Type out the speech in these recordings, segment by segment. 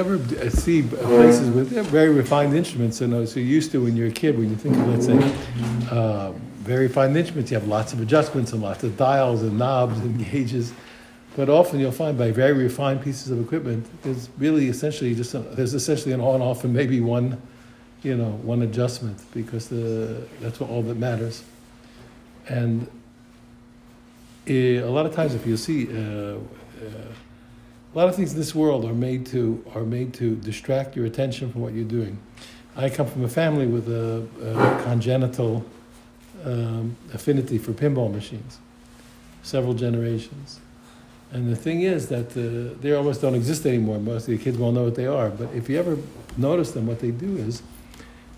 ever uh, see places with very refined instruments, and so you're used to when you're a kid, when you think of, let's say, uh, very fine instruments, you have lots of adjustments and lots of dials and knobs and gauges. But often you'll find by very refined pieces of equipment, there's really essentially just a, there's essentially an on off and maybe one, you know, one adjustment because the that's all that matters. And uh, a lot of times, if you see, uh, uh, a lot of things in this world are made to are made to distract your attention from what you're doing. I come from a family with a, a congenital um, affinity for pinball machines, several generations. And the thing is that uh, they almost don't exist anymore. Most of the kids won't know what they are. But if you ever notice them, what they do is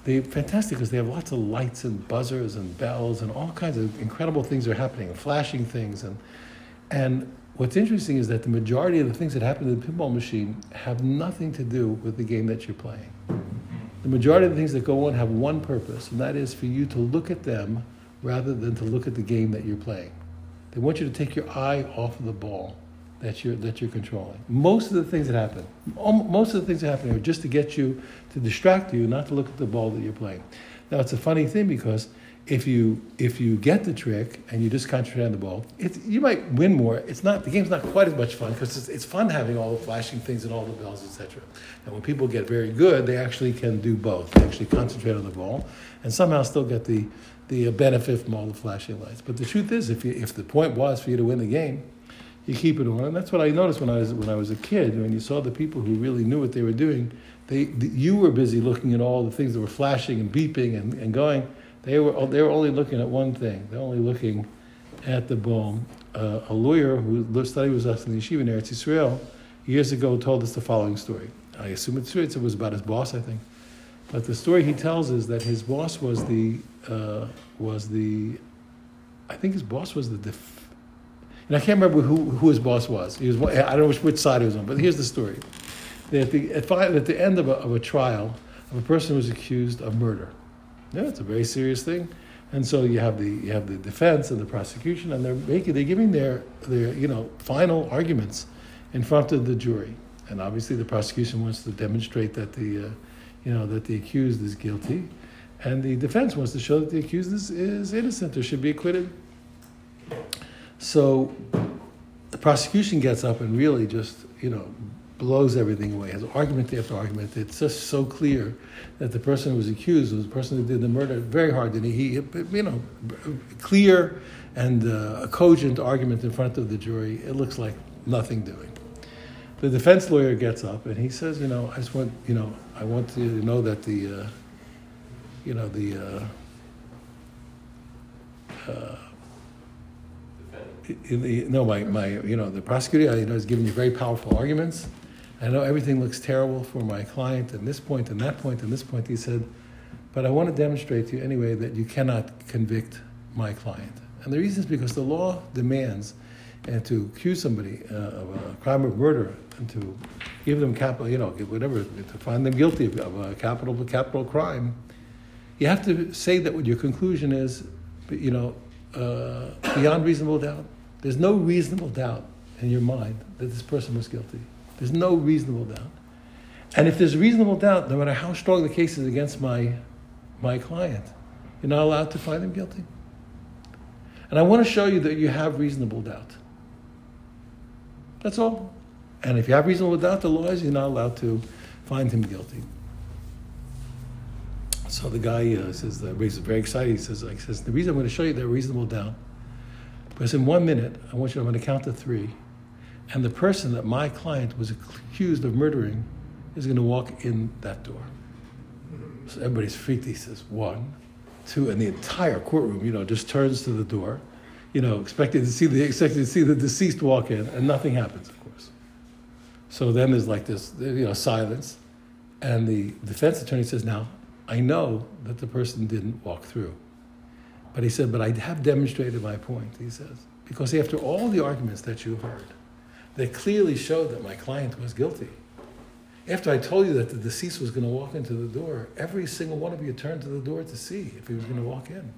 they're fantastic because they have lots of lights and buzzers and bells and all kinds of incredible things are happening flashing things. And, and what's interesting is that the majority of the things that happen to the pinball machine have nothing to do with the game that you're playing. The majority of the things that go on have one purpose, and that is for you to look at them rather than to look at the game that you're playing. They want you to take your eye off of the ball that you're, that you're controlling. Most of the things that happen, um, most of the things that happen are just to get you, to distract you, not to look at the ball that you're playing. Now, it's a funny thing because if you if you get the trick and you just concentrate on the ball, you might win more. It's not the game's not quite as much fun because it's, it's fun having all the flashing things and all the bells, etc. And when people get very good, they actually can do both. They actually concentrate on the ball and somehow still get the the uh, benefit from all the flashing lights. But the truth is, if you, if the point was for you to win the game, you keep it on. And that's what I noticed when I was when I was a kid. When you saw the people who really knew what they were doing, they you were busy looking at all the things that were flashing and beeping and, and going. They were they were only looking at one thing. They're only looking at the ball. Uh, a lawyer who studied with us in the yeshiva in Eretz Yisrael years ago told us the following story. I assume it's true. It was about his boss, I think. But the story he tells is that his boss was the uh, was the I think his boss was the def- and I can't remember who, who his boss was. He was I don't know which, which side he was on, but here's the story. At the, at the end of a, of a trial, of a person who was accused of murder. Yeah, it's a very serious thing. And so you have the you have the defense and the prosecution, and they're making they're giving their their you know final arguments in front of the jury. And obviously, the prosecution wants to demonstrate that the uh, you know that the accused is guilty, and the defense wants to show that the accused is, is innocent or should be acquitted. So the prosecution gets up and really just, you know, blows everything away, has argument after argument. It's just so clear that the person who was accused was the person who did the murder very hard. And he, you know, clear and uh, a cogent argument in front of the jury. It looks like nothing doing. The defense lawyer gets up and he says, you know, I just want, you know, I want you to know that the, uh, you know, the, uh, uh the, no, my, my, you know, the prosecutor, you know, is giving you very powerful arguments. I know everything looks terrible for my client and this point and that point and this point. He said, but I want to demonstrate to you anyway that you cannot convict my client. And the reason is because the law demands and to accuse somebody uh, of a crime of murder and to give them capital, you know, whatever, to find them guilty of a capital capital crime, you have to say that what your conclusion is, you know, uh, beyond reasonable doubt. There's no reasonable doubt in your mind that this person was guilty. There's no reasonable doubt. And if there's reasonable doubt, no matter how strong the case is against my, my client, you're not allowed to find him guilty. And I want to show you that you have reasonable doubt. That's all. And if you have reasonable doubt, the law is you're not allowed to find him guilty. So the guy uh, says, uh, he's very excited. He says, he says, the reason I'm going to show you that reasonable doubt, because in one minute, I want you, I'm going to count to three, and the person that my client was accused of murdering is going to walk in that door. So everybody's freaked. He says, one, two, and the entire courtroom, you know, just turns to the door, you know, expecting to see the expecting to see the deceased walk in, and nothing happens, of course. So then there's like this, you know, silence, and the defense attorney says, now I know that the person didn't walk through. But he said, but I have demonstrated my point, he says. Because after all the arguments that you heard, they clearly showed that my client was guilty. After I told you that the deceased was going to walk into the door, every single one of you turned to the door to see if he was going to walk in.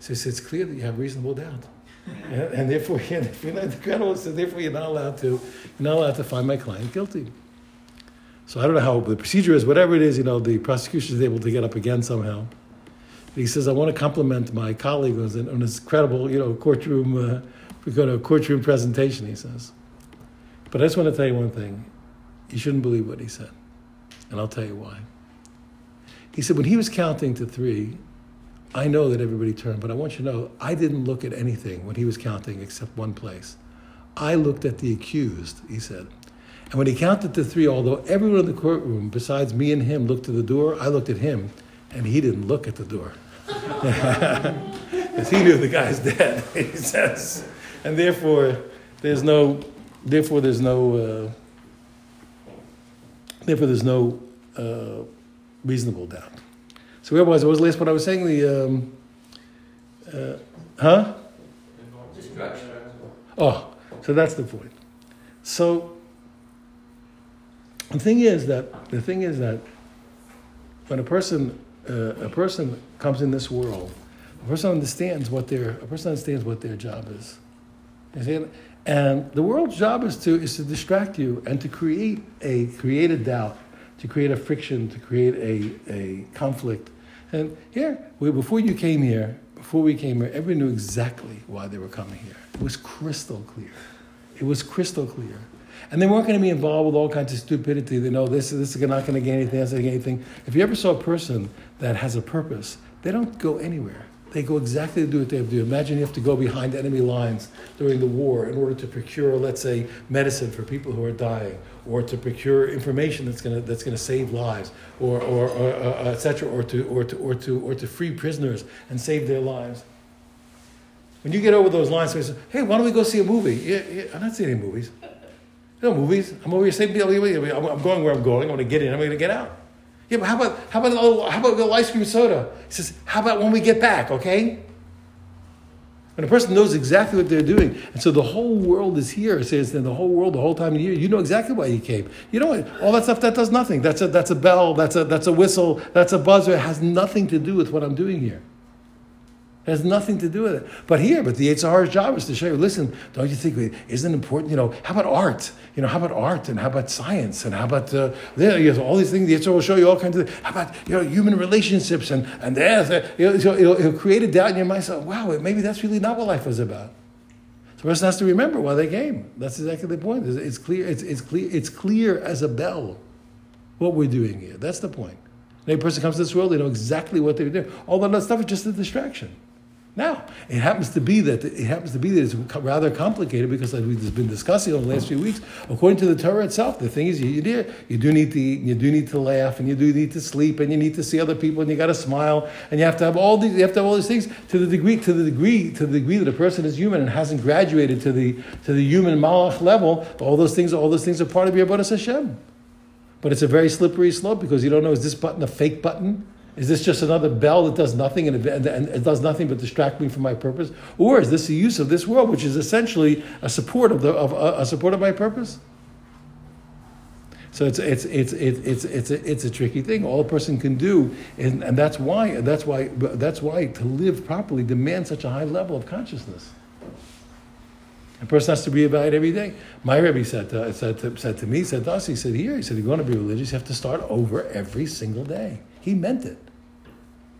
So he it's clear that you have reasonable doubt. and, and, therefore, if you're not, the so therefore you're not allowed to, you're not allowed to find my client guilty. So I don't know how the procedure is, whatever it is, you know, the prosecution is able to get up again somehow. But he says, I want to compliment my colleague on, on his credible, you know, courtroom, uh, courtroom presentation, he says. But I just want to tell you one thing. You shouldn't believe what he said. And I'll tell you why. He said, when he was counting to three, I know that everybody turned, but I want you to know I didn't look at anything when he was counting except one place. I looked at the accused, he said. And when he counted to three, although everyone in the courtroom besides me and him looked to the door, I looked at him and he didn't look at the door. Because he knew the guy's dead, he says. And therefore, there's no, therefore, there's no, uh, therefore, there's no uh, reasonable doubt. So where was I? Was the last what I was saying? The, um, uh, huh? Oh, so that's the point. So the thing is that the thing is that when a person uh, a person comes in this world, a person understands what their a person understands what their job is. And the world's job is to is to distract you and to create a create a doubt, to create a friction, to create a, a conflict. And here, we, before you came here, before we came here, everyone knew exactly why they were coming here. It was crystal clear. It was crystal clear. And they weren't going to be involved with all kinds of stupidity. They know this, this is not going to get anything, that's not going to get anything. If you ever saw a person that has a purpose, they don't go anywhere. They go exactly to do what they have to do. Imagine you have to go behind enemy lines during the war in order to procure, let's say, medicine for people who are dying, or to procure information that's going to, that's going to save lives, or, or, or uh, etc., or to, or, to, or, to, or to free prisoners and save their lives. When you get over those lines, they say, hey, why don't we go see a movie? Yeah, yeah, I'm not seeing any movies. No movies. I'm over here saying, I'm going where I'm going. I'm going to get in. I'm going to get out. Yeah, but how about how about a little, how about a little ice cream soda? He says, how about when we get back? Okay. When a person knows exactly what they're doing, and so the whole world is here. It says, then the whole world, the whole time of year, you know exactly why you came. You know what? All that stuff that does nothing. That's a that's a bell. That's a that's a whistle. That's a buzzer. It has nothing to do with what I'm doing here. It has nothing to do with it. But here, but the Yetzer's job is to show you, listen, don't you think, isn't it important, you know, how about art? You know, how about art and how about science and how about, uh, there, you know, all these things, the Yetzer will show you all kinds of, how about, you know, human relationships and, and there's, you know, so it'll, it'll, create a doubt in your mind, so, wow, maybe that's really not what life was about. So the person has to remember why they came. That's exactly the point. It's, it's clear, it's, it's, clear, it's clear as a bell what we're doing here. That's the point. When a person comes to this world, they know exactly what they're doing. All that stuff is just a distraction. Now, it happens to be that it happens to be that it's rather complicated because, as we've been discussing over the last few weeks, according to the Torah itself, the thing is you, do you do need to eat, and you do need to laugh, and you do need to sleep, and you need to see other people, and you got to smile, and you have to have all these, you have to have all these things to the degree, to the degree, to the degree that a person is human and hasn't graduated to the to the human malach level. All those things, all those things are part of your Hashem. But it's a very slippery slope because you don't know is this button a fake button? Is this just another bell that does nothing and it, and it, does nothing but distract me from my purpose? Or is this the use of this world, which is essentially a support of, the, of a, a support of my purpose? So it's, it's, it's, it's, it's, it's, a, it's a tricky thing. All a person can do, and, and that's why that's why that's why to live properly demands such a high level of consciousness. A person has to reevaluate every day. My Rebbe said to, said to, said to me, said to us, he said, here, he said, if you want to be religious, you have to start over every single day. He meant it.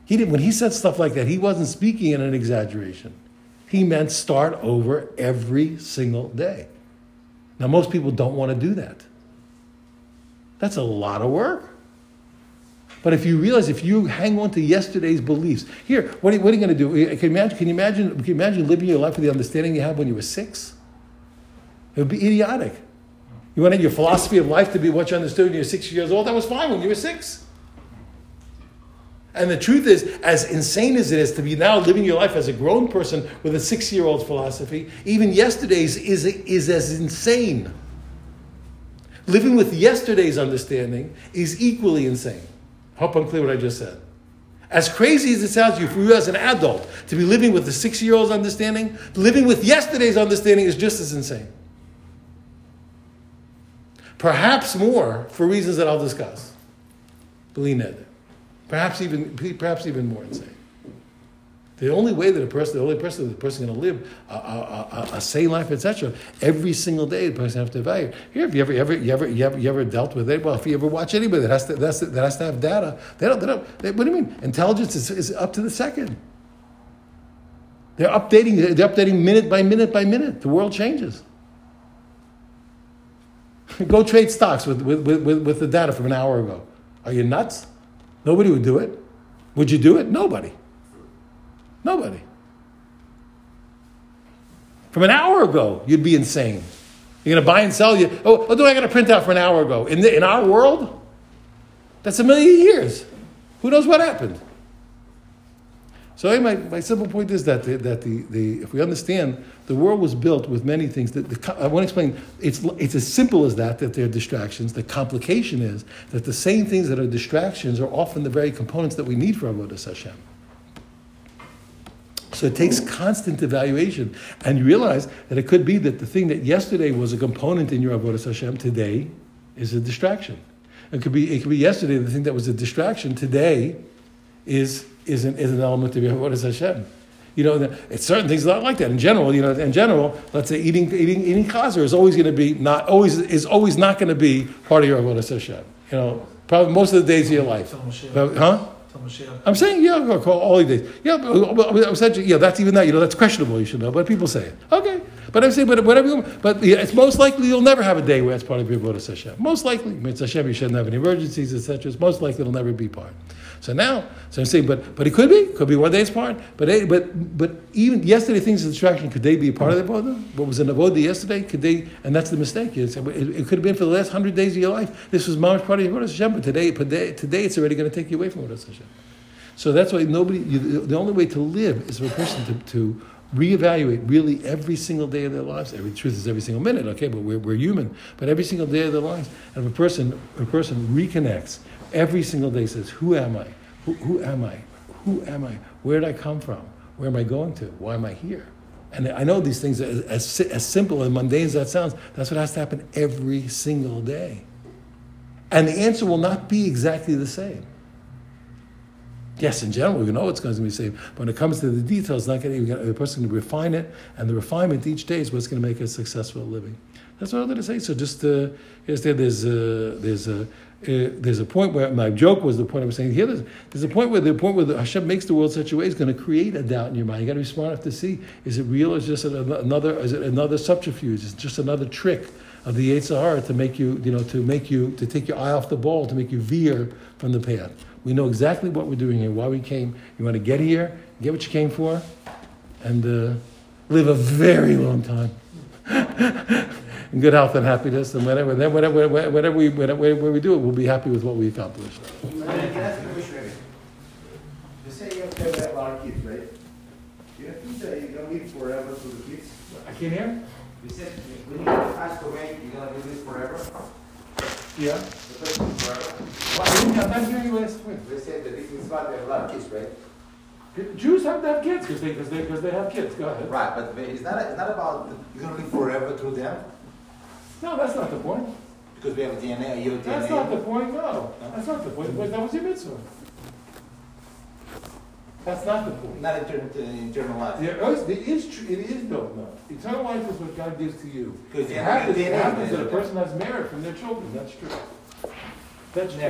He did, when he said stuff like that, he wasn't speaking in an exaggeration. He meant start over every single day. Now, most people don't want to do that. That's a lot of work. But if you realize, if you hang on to yesterday's beliefs, here, what are, what are you going to do? Eh, can you, imagine, can, you imagine, can you imagine living your life with the understanding you had when you were six? It would be idiotic. You wanted your philosophy of life to be what you understood when you were six years old? That was fine when you were six. And the truth is, as insane as it is to be now living your life as a grown person with a six year old philosophy, even yesterday's is, is as insane. Living with yesterday's understanding is equally insane. Hope I'm clear what I just said. As crazy as it sounds to you, for you as an adult to be living with the six year old's understanding, living with yesterday's understanding is just as insane. Perhaps more for reasons that I'll discuss. Believe me. Perhaps even, perhaps even more insane. The only way that a person, the only person, the person going to live a, a, a, a sane life, etc. Every single day, the person has to evaluate. Here, if you ever, ever, you ever, you ever, you ever dealt with it? Well, if you ever watch anybody that has to, that's, that has to have data, they don't, they don't. They, what do you mean? Intelligence is, is up to the second. They're updating. They're updating minute by minute by minute. The world changes. Go trade stocks with, with, with, with the data from an hour ago. Are you nuts? Nobody would do it. Would you do it? Nobody. Nobody. From an hour ago, you'd be insane. You're going to buy and sell you. Oh, oh, do I got to print out for an hour ago? In, the, in our world, that's a million years. Who knows what happened? So my, my simple point is that, the, that the, the, if we understand the world was built with many things, that the, I want to explain, it's, it's as simple as that, that they're distractions. The complication is that the same things that are distractions are often the very components that we need for Avodah Hashem. So it takes constant evaluation. And you realize that it could be that the thing that yesterday was a component in your Avodah Hashem today is a distraction. It could be, it could be yesterday the thing that was a distraction today is is an, is an element of Avodah Hashem. You know, it's certain things are not like that. In general, you know, in general, let's say eating eating eating chazer is always going to be not always is always not going to be part of your Avodah Hashem. You know, probably most of the days of your life. Huh? I'm saying, yeah, all the days. Yeah, but, yeah, that's even that. You know, that's questionable. You should know, but people say it. Okay, but I'm saying, but whatever. You, but yeah, it's most likely you'll never have a day where it's part of your Avodah Hashem. Most likely, I mean, Hashem, you shouldn't have any emergencies, etc. It's most likely it'll never be part. So now, so I'm saying, but but it could be, could be one day's part. But but but even yesterday things of distraction, could they be a part of the avodah? What was in the avodah yesterday? Could they? And that's the mistake. It, it, could have been for the last hundred days of your life. This was mamash part of your Hashem, but today, today, today it's already going to take you away from Hashem. So that's why nobody. You, the only way to live is for a person to, to reevaluate really every single day of their lives. Every truth is every single minute, okay, but we're, we're human. But every single day of their lives, and if a person a person reconnects every single day, says, "Who am I? Who, who am I? Who am I? Where did I come from? Where am I going to? Why am I here?" And I know these things, as, as, as simple and mundane as that sounds, that's what has to happen every single day. And the answer will not be exactly the same. Yes, in general, we know it's going to be the same. But when it comes to the details, not getting the person to refine it, and the refinement each day is what's going to make a successful living. That's what I'm going to say. So just uh, there's a there's a uh, there's a point where my joke was the point I was saying here. There's, there's a point where the point where the, Hashem makes the world such a way is going to create a doubt in your mind. You got to be smart enough to see: is it real, or is it just another? Is it another subterfuge? Is it just another trick of the Yetzer Hara to make you, you know, to make you to take your eye off the ball, to make you veer from the path? We know exactly what we're doing here, why we came. You want to get here, get what you came for, and uh, live a very long time. in good health and happiness, and whatever, then whatever, whatever, we, whatever, we do it, we'll be happy with what we accomplished. You say you have to have a lot of kids, right? You think that you're gonna live forever to the kids? I can't hear? You said when you pass away, you're gonna live forever? Yeah. The person forever? Well, I didn't, I'm not hearing you last week. They said that this is why they have a lot of kids, right? Jews have to have kids because they, cause they, cause they have kids. Go ahead. Right, but it's not, it's not about you're gonna live forever through them? No, that's not the point. Because we have a DNA, your DNA. That's not the point, no. That's not the point. That was your mitzvah. That's not the point. Not eternal, eternal life. Oh, is, there is, tr- it is no, no. Eternal life is what God gives to you. Because It happens, have it DNA. happens that a person has merit from their children, that's true. That's true.